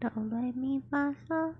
Do Re Mi Fa Sol